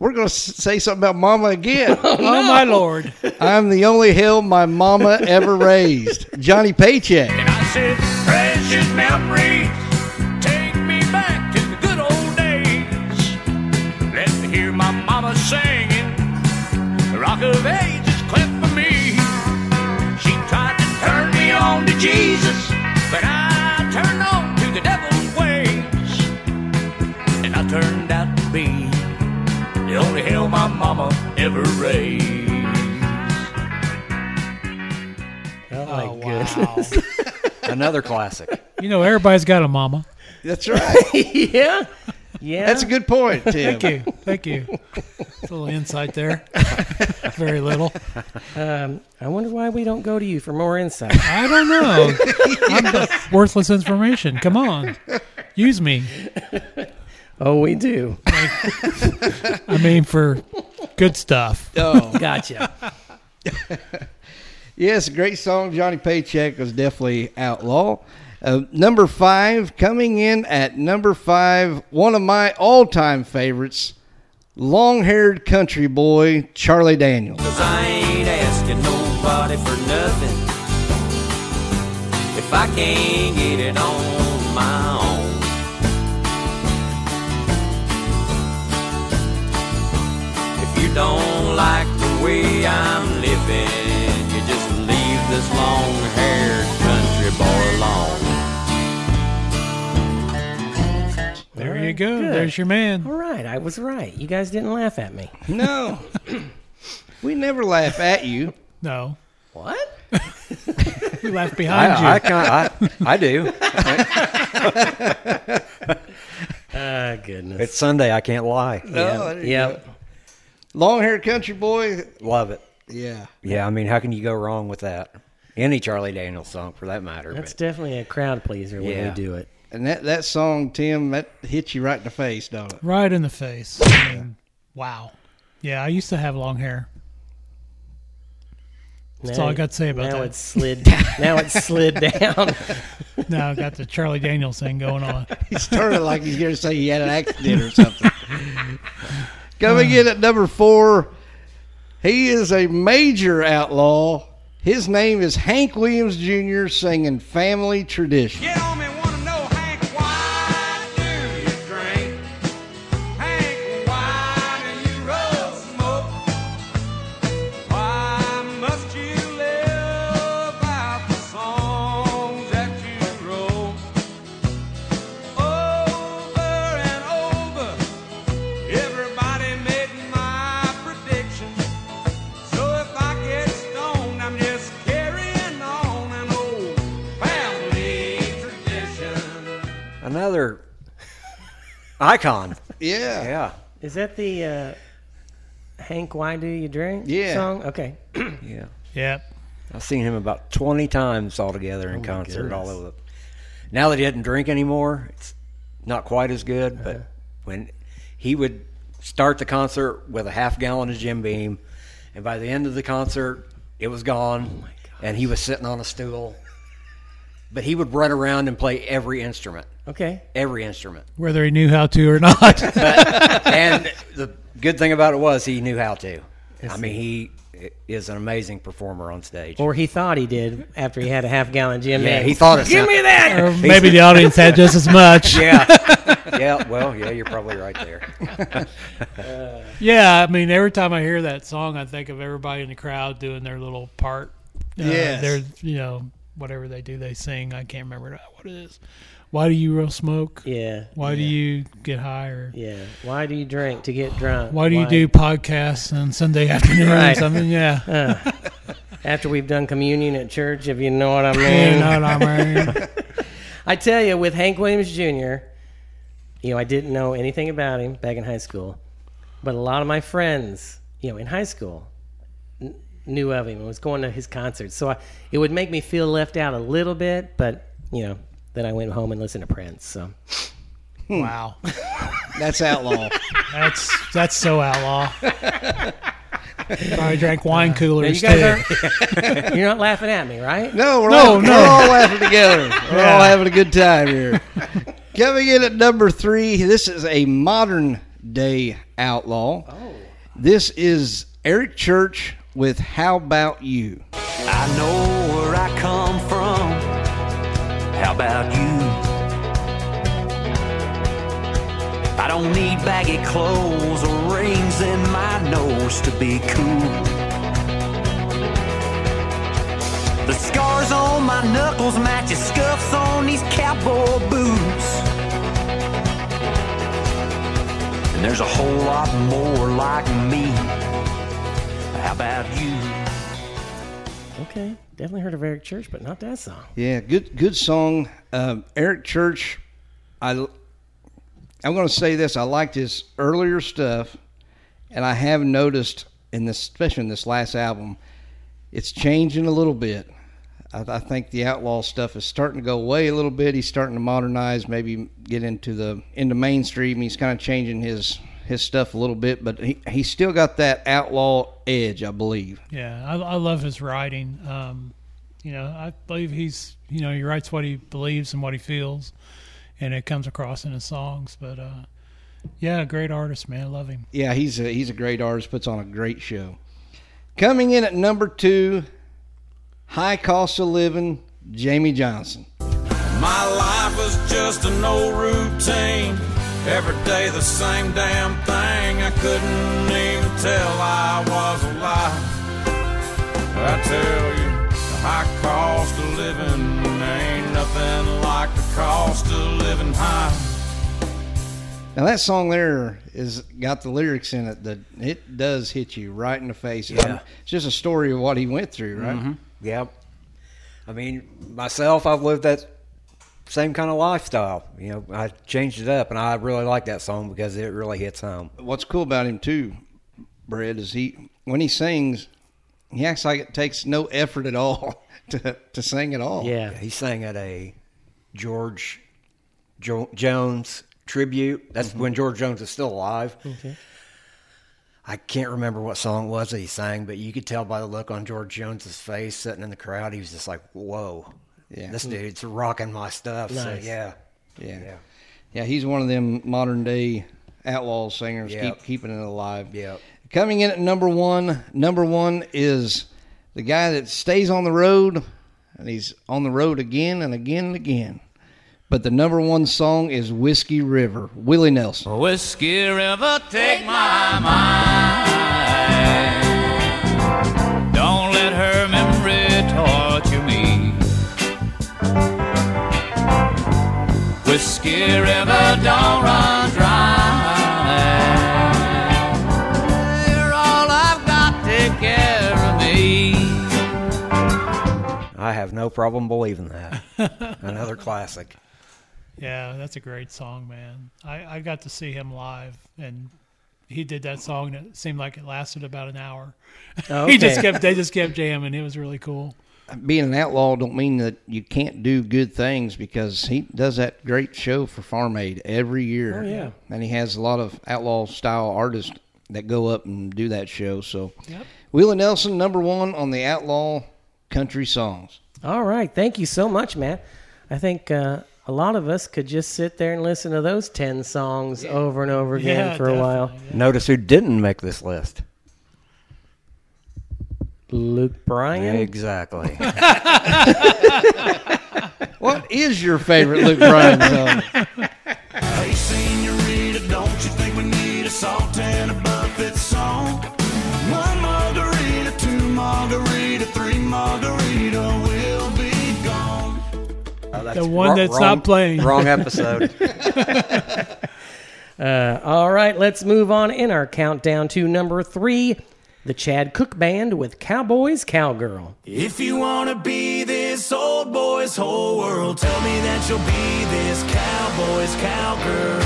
we're going to say something about Mama again. Oh, oh my lord! I'm the only hill my mama ever raised. Johnny Paycheck. And I said, precious memories, take me back to the good old days. Let me hear my mama singing, the rock of ages cleft for me. She tried to turn me on to Jesus, but I turned on to the devil's ways. And I turned out to be the only hell my mama ever raised. Oh, oh my Oh, goodness. wow. Another classic. you know, everybody's got a mama. That's right. yeah, yeah. That's a good point, Tim. Thank you, thank you. It's a little insight there. Very little. Um, I wonder why we don't go to you for more insight. I don't know. I'm the worthless information. Come on, use me. oh, we do. I mean, for good stuff. Oh, Gotcha. yes, a great song. Johnny Paycheck was definitely outlaw. Uh, number five, coming in at number five, one of my all-time favorites, long-haired country boy Charlie Daniels. Cause I ain't asking nobody for nothing if I can't get it on my own. If you don't go. Good. There's your man. All right, I was right. You guys didn't laugh at me. No, we never laugh at you. No, What? we left behind I, I, you. kind I, I do. Ah, goodness. It's Sunday. I can't lie. There you yep. Long-haired country boy. Love it. Yeah. Yeah, I mean, how can you go wrong with that? Any Charlie Daniels song, for that matter. That's but- definitely a crowd pleaser when Yeah. we do it. And that, that song, Tim, that hits you right in the face, don't it? Right in the face. I mean, wow. Yeah, I used to have long hair. That's all I got to say about now that. it's slid. now it's slid down. now I got the Charlie Daniels thing going on. He started like he's going to say he had an accident or something. Coming uh. in at number four, he is a major outlaw. His name is Hank Williams Jr. singing Family Tradition. Another icon. Yeah. Yeah. Is that the uh, Hank? Why do you drink? Yeah. Song. Okay. Yeah. Yep. I've seen him about 20 times altogether in Oh my concert all over. the- Now that he doesn't drink anymore, it's not quite as good, Uh-huh. but when he would start the concert with a half gallon of Jim Beam, and by the end of the concert, it was gone, and he was sitting on a stool. But he would run around and play every instrument. Okay. Every instrument. Whether he knew how to or not. But- and the good thing about it was he knew how to. I mean, he is an amazing performer on stage. Or he thought he did after he had a half gallon Jim. Yeah, he thought it Give sound- me that. Or maybe the audience had just as much. Yeah. Yeah. Well, yeah, you're probably right there. Yeah, I mean, every time I hear that song, I think of everybody in the crowd doing their little part. Uh, Yes. Their, you know, whatever they do, they sing. I can't remember what it is. Why do you roll smoke? Yeah. Why do you get high? Or Yeah. Why do you drink to get drunk? why do you do podcasts on Sunday afternoons? Right. I mean, yeah. Uh, after we've done communion at church, if you know what I You mean. know what I mean. I tell you, with Hank Williams Jr., you know, I didn't know anything about him back in high school, but a lot of my friends, you know, in high school, knew of him and was going to his concerts. So I, it would make me feel left out a little bit, but you know, then I went home and listened to Prince. So hmm. Wow. That's outlaw. That's that's so outlaw. I drank wine Now, coolers you guys too. are, you're not laughing at me, right? No, we're, No, all, no. we're all laughing together. We're Yeah. all having a good time here. Coming in at number three, this is a modern day outlaw. Oh. This is Eric Church with How About You? I know where I come from. How about you? I don't need baggy clothes or rings in my nose to be cool. The scars on my knuckles match the scuffs on these cowboy boots. And there's a whole lot more like me. How about you? Okay, definitely heard of Eric Church, but not that song. Yeah, good good song. Um, Eric Church, I I'm going to say this. I liked his earlier stuff, and I have noticed in this, especially in this last album, it's changing a little bit. I, I think the outlaw stuff is starting to go away a little bit. He's starting to modernize, maybe get into the into mainstream. He's kind of changing his his stuff a little bit, but he he's still got that outlaw edge, I believe. Yeah, I, I love his writing. Um, you know, I believe he's you know he writes what he believes and what he feels, and it comes across in his songs. But uh, yeah, great artist, man. I love him. Yeah, he's a, he's a great artist. Puts on a great show. Coming in at number two, high cost of living, Jamey Johnson. My life was just an old routine. Every day the same damn thing. I couldn't even tell I was alive. I tell you, the high cost of living ain't nothing like the cost of living high. Now that song there is got the lyrics in it that it does hit you right in the face. Yeah. It's just a story of what he went through, right? Mhm. Yep. I mean, myself, I've lived that same kind of lifestyle. You know, I changed it up, and I really like that song because it really hits home. What's cool about him too, Brad, is he when he sings, he acts like it takes no effort at all to to sing at all. Yeah, he sang at a George jo- Jones tribute. That's mm-hmm. when George Jones is still alive. Okay. I can't remember what song it was that he sang, but you could tell by the look on George Jones's face sitting in the crowd, he was just like, "Whoa, Yeah. this dude's rocking my stuff." So Nice. yeah, Yeah. yeah, He's one of them modern day outlaw singers, Yep. keep keeping it alive. Yep. Coming in at number one, number one is the guy that stays on the road, and he's on the road again and again and again. But the number one song is Whiskey River, Willie Nelson. Whiskey River, take my mind. Whiskey River, don't run dry. You're all I've got. Take care of me. I have no problem believing that. Another classic. Yeah, that's a great song, man. I, I got to see him live, and he did that song and it seemed like it lasted about an hour. he just kept they just kept jamming. It was really cool. Being an outlaw don't mean that you can't do good things because he does that great show for Farm Aid every year. Oh, yeah. And he has a lot of outlaw style artists that go up and do that show. So Yep. Willie Nelson, number one on the outlaw country songs. All right. Thank you so much, Matt. I think uh, a lot of us could just sit there and listen to those 10 songs over and over again Yeah, for a while. Notice who didn't make this list. Luke Bryan. Exactly. What is your favorite Luke Bryan song? Hey, senorita, don't you think we need a salt and a buffet song? One margarita, two margarita, three margarita, we'll be gone. The one that's not playing. Wrong episode. Uh, all right, let's move on in our countdown to number three the Chad Cook Band with Cowboys Cowgirl. If you wanna be this old boy's whole world, tell me that you'll be this cowboy's cowgirl.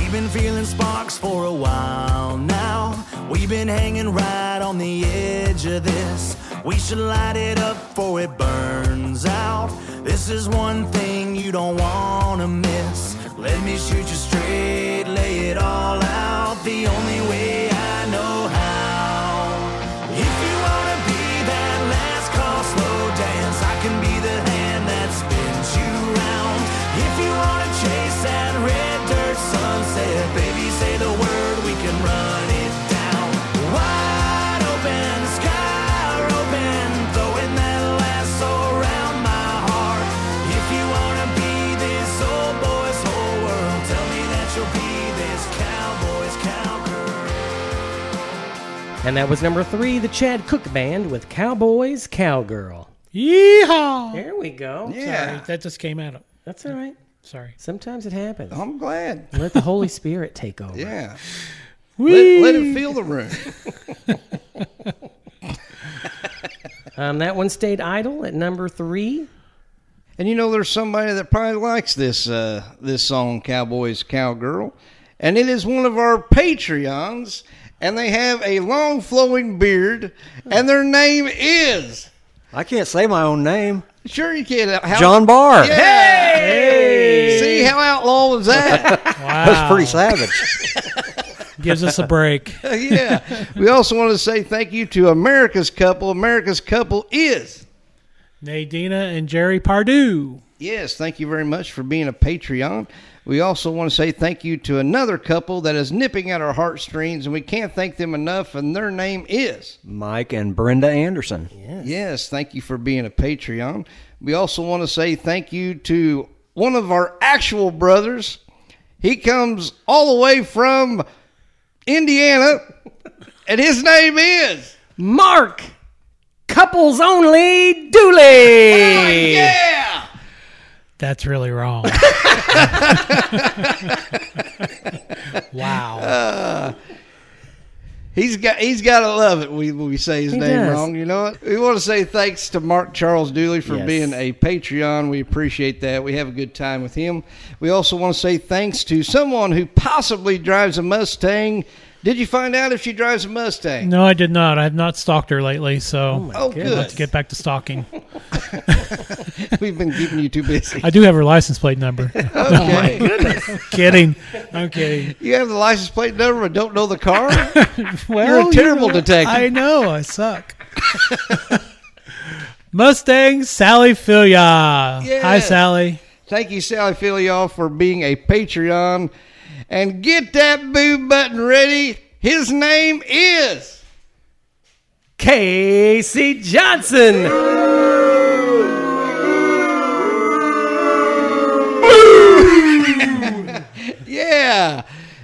We've been feeling sparks for a while now. We've been hanging right on the edge of this. We should light it up before it burns out. This is one thing you don't wanna miss. Let me shoot you straight, lay it all out. The only way I And that was number three, the Chad Cook Band with Cowboys Cowgirl. Yeehaw! There we go. Sorry, that just came out. That's all right. Sorry. Sometimes it happens. I'm glad. Let the Holy Spirit take over. Yeah. Let, let it fill the room. Um, that one stayed idle at number three. And you know, there's somebody that probably likes this uh, this song, "Cowboys Cowgirl," and it is one of our Patreons, and they have a long flowing beard, and their name is. I can't say my own name. Sure, you can. How- John Barr. Hey! See how outlaw was that? wow, That's pretty savage. Gives us a break. yeah. We also want to say thank you to America's couple. America's couple is. Nadina and Jerry Pardue. Yes, thank you very much for being a Patreon. We also want to say thank you to another couple that is nipping at our heartstrings, and we can't thank them enough, and their name is. Mike and Brenda Anderson. Yes, thank you for being a Patreon. We also want to say thank you to one of our actual brothers. He comes all the way from Indiana, and his name is Mark Couples Only Dooley. yeah. That's really wrong. wow. Uh, he's got he's got to love it. We we say his He name does. wrong. You know what? We want to say thanks to Mark Charles Dooley for Yes. being a Patreon. We appreciate that. We have a good time with him. We also want to say thanks to someone who possibly drives a Mustang Did you find out if she drives a Mustang? No, I did not. I have not stalked her lately, so Oh, I'll good. have to get back to stalking. We've been keeping you too busy. I do have her license plate number. Okay. Oh, my goodness. kidding. I'm kidding. You have the license plate number but don't know the car? Well, You're a you terrible know, detective. I know. I suck. Mustang Sally Filia. Hi, Sally. Thank you, Sally Filial, for being a Patreon. And get that boo button ready. His name is Casey Johnson. Yeah.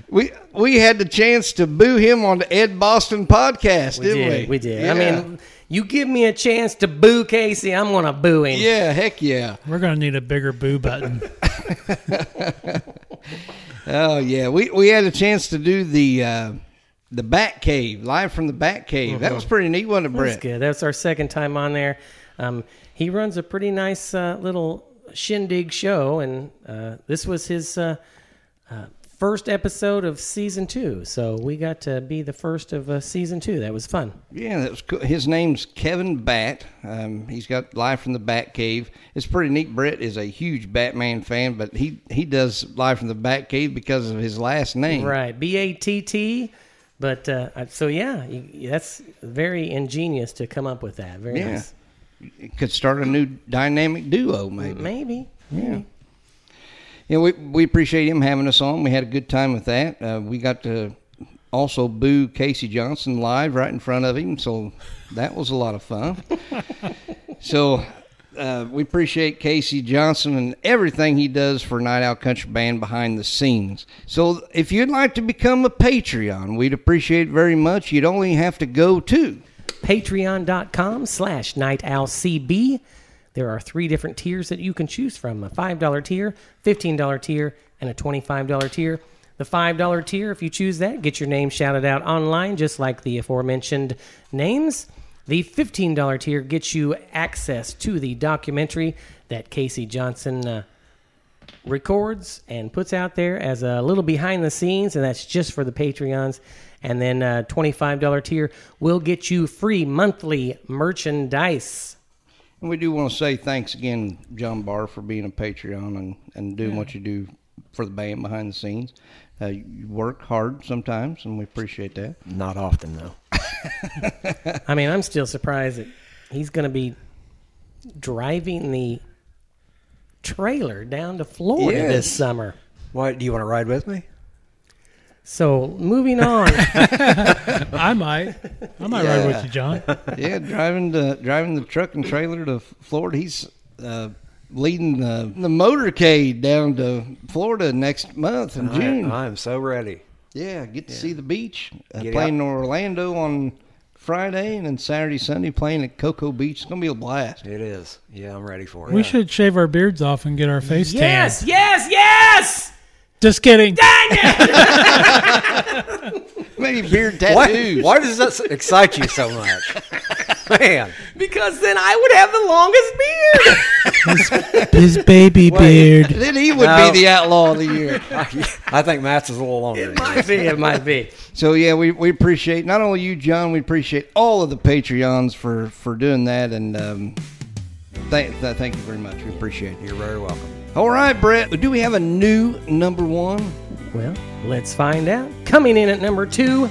We we had the chance to boo him on the Ed Boston podcast, We didn't did. we? We did. I mean, you give me a chance to boo Casey, I'm gonna boo him. Yeah, heck yeah. We're going to need a bigger boo button. Oh yeah, we we had a chance to do the uh, the Bat Cave live from the Bat Cave. That Mhm. was pretty neat, wasn't it, That's Brett? good. That's our second time on there. Um, he runs a pretty nice uh, little shindig show, and uh, this was his uh, uh, first episode of season two. So we got to be the first of uh, season two. That was fun. Yeah, that was cool. His name's Kevin Batt. Um, he's got live from the Bat Cave. It's pretty neat. Brett is a huge Batman fan, but he he does live from the Bat Cave because of his last name. Right, B A T T. But uh, so yeah, that's very ingenious to come up with that. Very Yeah. nice. It could start a new dynamic duo, maybe. Maybe. Yeah. Yeah, we we appreciate him having us on. We had a good time with that. Uh, we got to also boo Casey Johnson live right in front of him, so that was a lot of fun. so uh, we appreciate Casey Johnson and everything he does for Night Owl Country Band behind the scenes. So if you'd like to become a Patreon, we'd appreciate it very much. You'd only have to go to patreon.com slash nightowlcb there are three different tiers that you can choose from a $5 tier $15 tier and a $25 tier the $5 tier if you choose that get your name shouted out online just like the aforementioned names the $15 tier gets you access to the documentary that casey johnson uh, records and puts out there as a little behind the scenes, and that's just for the Patreons. And then uh, $25 tier will get you free monthly merchandise. And we do want to say thanks again, John Barr, for being a Patreon and, and doing Yeah. what you do for the band behind the scenes. Uh, you work hard sometimes, and we appreciate that. Not often, though. I mean, I'm still surprised that he's going to be driving the trailer down to Florida Yes. this summer. Why do you want to ride with me? So moving on. I might. I might ride with you, John. yeah, driving the driving the truck and trailer to Florida. He's uh, leading the, the motorcade down to Florida next month in I- June. I am so ready. Yeah, get to see the beach. Uh, playing out. in Orlando on Friday, and then Saturday, Sunday playing at Cocoa Beach. It's gonna be a blast. It is. Yeah, I'm ready for it. We should shave our beards off and get our face tans. yes, tan. yes, yes! Just kidding. Maybe beard Why, tattoos. why why does that excite you so much? Man. Because then I would have the longest beard. His baby beard. Then he would No. be the outlaw of the year. I think Matt's is a little longer. than might be, it might be. So yeah, we, we appreciate not only you, John. We appreciate all of the Patreons for for doing that, and um, thank th- thank you very much. We appreciate it. You're very welcome. All right, Brett. Do we have a new number one? Well, let's find out. Coming in at number two,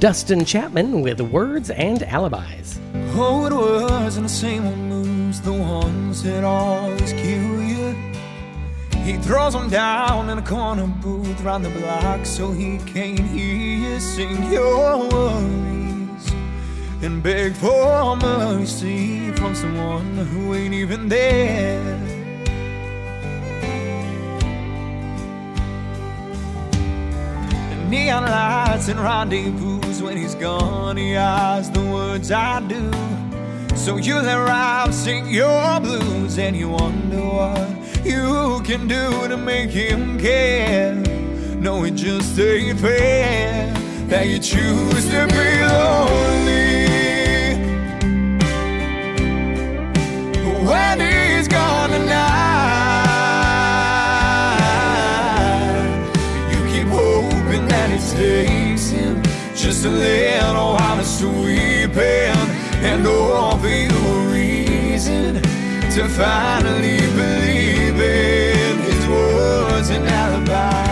Dustin Chapman with Words and Alibis. Oh, it wasn't the same old moves, the ones that always kill you. He throws them down in a corner booth round the block so he can't hear you sing your worries and beg for mercy from someone who ain't even there. Neon lights and rendezvous when he's gone. He has the words I do. So you let rhyme sing your blues, and you wonder what you can do to make him care. No, it just ain't fair that you choose to be lonely when he's gone tonight. Just a little honest weeping, and a reason to finally believe in his words and alibis.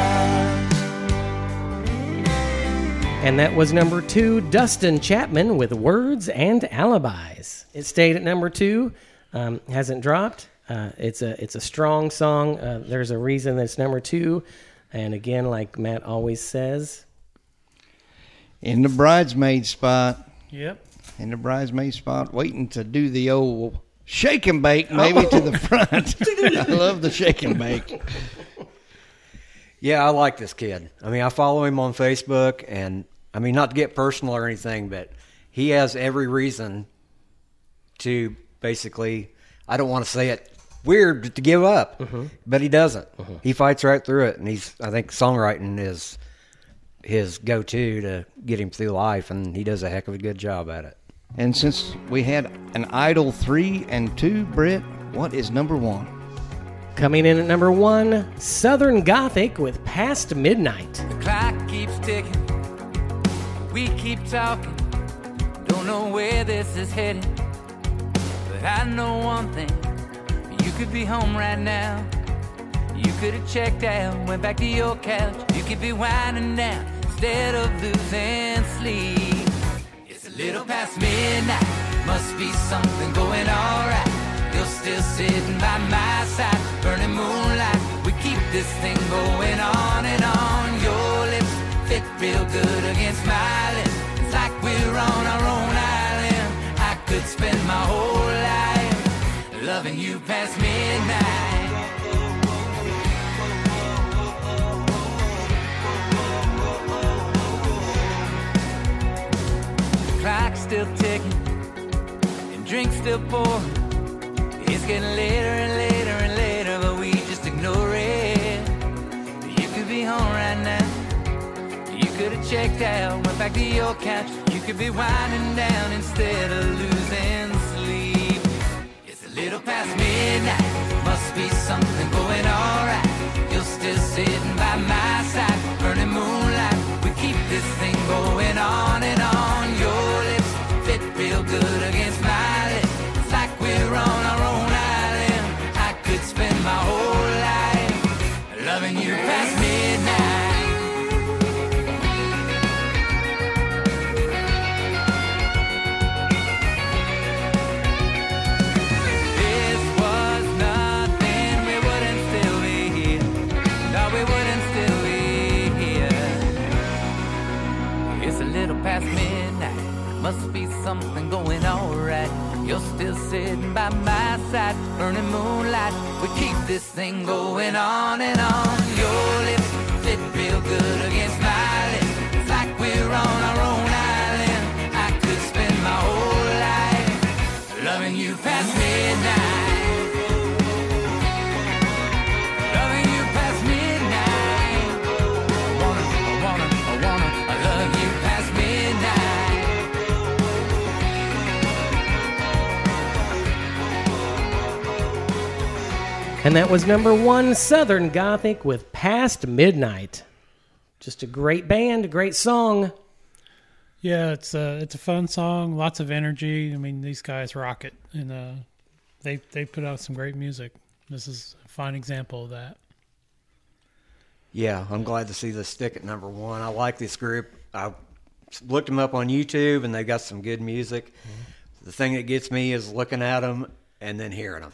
And that was number two, Dustin Chapman with Words and Alibis. It stayed at number two, um, hasn't dropped. Uh, it's a it's a strong song. Uh, there's a reason that it's number two, and again, like Matt always says, In the bridesmaid spot. Yep. In the bridesmaid spot, waiting to do the old shake and bake, maybe to the oh. front. I love the shake and bake. Yeah, I like this kid. I mean, I follow him on Facebook, and I mean, not to get personal or anything, but he has every reason to basically, I don't want to say it weird to give up, mm-hmm. but he doesn't. Mm-hmm. He fights right through it, and he's, I think, songwriting is his go to to get him through life, and he does a heck of a good job at it. And since we had an idol three and two, Brett, what is number one? coming in at number one, Southern Gothic with Past Midnight. The clock keeps ticking. We keep talking. Don't know where this is headed. But I know one thing. You could be home right now. You could have checked out, went back to your couch. You could be winding down instead of losing sleep. It's a little past midnight. Must be something going alright. You're still sitting by my side, burning moonlight. We keep this thing going on and on. Your lips fit real good against my lips. It's like we're on our own island. I could spend my whole life loving you past midnight. Still ticking and drinks still pouring. It's getting later and later and later, but we just ignore it. You could be home right now. You could have checked out, went back to your couch. You could be winding down instead of losing sleep. It's a little past midnight, must be something going alright. You're still sitting by my side, burning moonlight. We keep this thing going on and on. Good against thing going on and on. And that was number one, Southern Gothic with Past Midnight. Just a great band, a great song. Yeah, it's a it's a fun song, lots of energy. I mean, these guys rock it, and uh, they they put out some great music. This is a fine example of that. Yeah, I'm glad to see this stick at number one. I like this group. I looked them up on YouTube, and they got some good music. The thing that gets me is looking at them and then hearing them,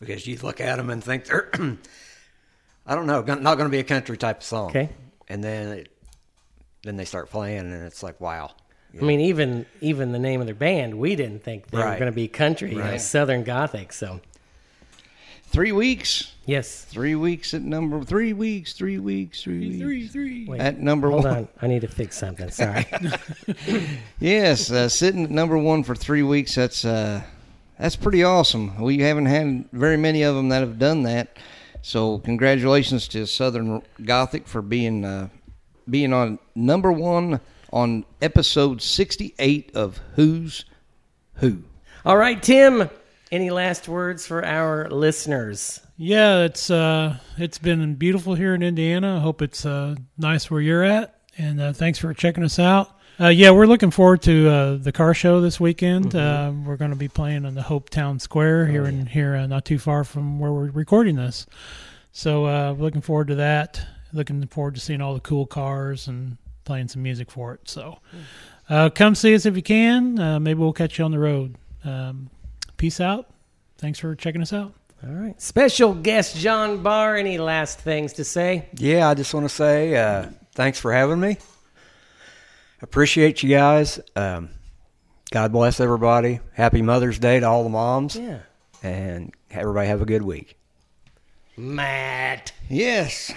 because you look at them and think they're, I don't know, not going to be a country type of song. Okay. And then it, then they start playing, and it's like, wow. I mean, even even the name of their band, we didn't think they were going to be country, you know, Southern Gothic. So Three weeks. Yes. Three weeks at number. Three weeks. Three weeks. Three weeks. Three, three. Wait, At number hold one. on, I need to fix something. Sorry. Yes, uh, sitting at number one for three weeks. That's uh, that's pretty awesome. We haven't had very many of them that have done that. So congratulations to Southern Gothic for being uh, being on number one on episode sixty eight of Who's Who. All right, Tim. Any last words for our listeners? Yeah, it's uh, it's been beautiful here in Indiana. I hope it's uh, nice where you're at, and uh, thanks for checking us out. Uh, yeah, we're looking forward to uh, the car show this weekend. Uh, we're going to be playing in the Hope Town Square here in here, uh, not too far from where we're recording this. So uh, looking forward to that. Looking forward to seeing all the cool cars and playing some music for it. So uh, come see us if you can. Uh, maybe we'll catch you on the road. Um, peace out. Thanks for checking us out. All right. Special guest John Barr. Any last things to say? Yeah, I just want to say uh, thanks for having me. Appreciate you guys. Um, God bless everybody. Happy Mother's Day to all the moms. Yeah. And everybody have a good week. Matt. Yes.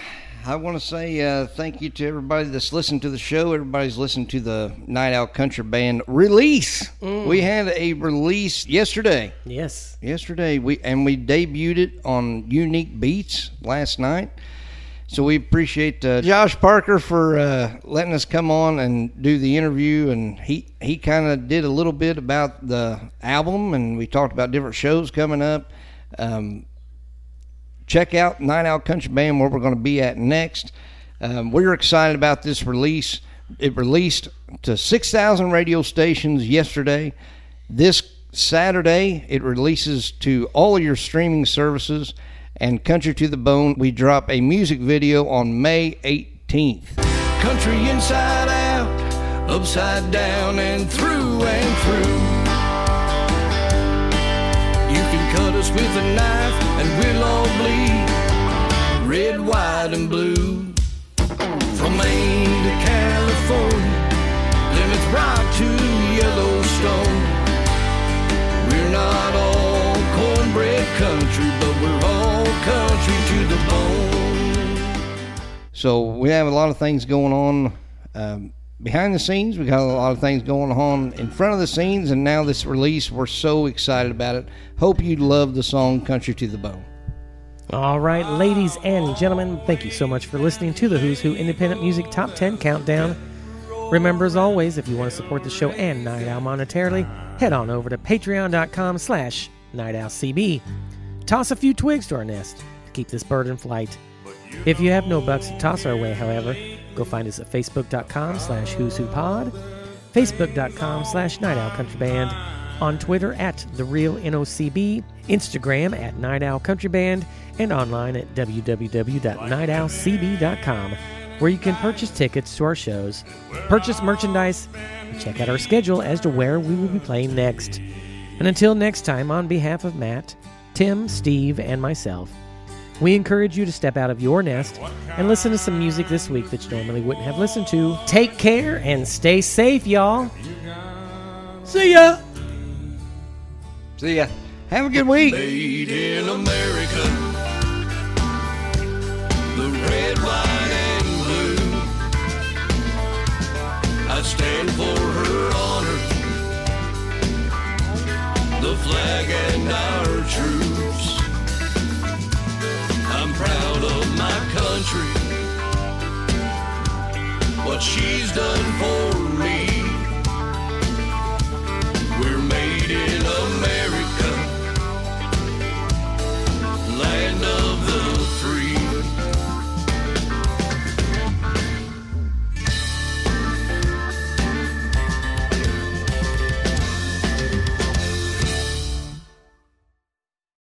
I want to say uh, thank you to everybody that's listened to the show. Everybody's listened to the Night Owl Country Band release. Mm. We had a release yesterday. Yes. Yesterday, we and we debuted it on Unique Beats last night. So we appreciate uh, Josh Parker for uh, letting us come on and do the interview, and he he kind of did a little bit about the album, and we talked about different shows coming up. Um, check out Night Owl Country Band where we're going to be at next. Um, we're excited about this release. It released to 6,000 radio stations yesterday. This Saturday, it releases to all of your streaming services. And Country to the Bone, we drop a music video on May 18th. Country inside out, upside down, and through and through. You can cut us with a knife, and we'll all bleed red, white, and blue. From Maine to California, Plymouth Rock to Yellowstone. We're not all cornbread country, but we're all So we have a lot of things going on um, behind the scenes. We got a lot of things going on in front of the scenes, and now this release, we're so excited about it. Hope you love the song "Country to the Bone." All right, ladies and gentlemen, thank you so much for listening to the Who's Who Independent Music Top 10 Countdown. Remember, as always, if you want to support the show and Night Owl monetarily, head on over to patreon.com slash nightowlcb. Toss a few twigs to our nest to keep this bird in flight. If you have no bucks to toss our way, however, go find us at facebook.com slash who's who pod, facebook.com slash night owl country band, on Twitter at the real NOCB, Instagram at Night Owl Country Band, and online at www.nightowlcb.com, where you can purchase tickets to our shows, purchase merchandise, and check out our schedule as to where we will be playing next. And until next time, on behalf of Matt, Tim, Steve, and myself, we encourage you to step out of your nest and listen to some music this week that you normally wouldn't have listened to. Take care and stay safe, y'all. See ya. See ya. Have a good week. Made in America. The red, white, and blue. I stand for her honor. The flag and our troops. Country. What she's done for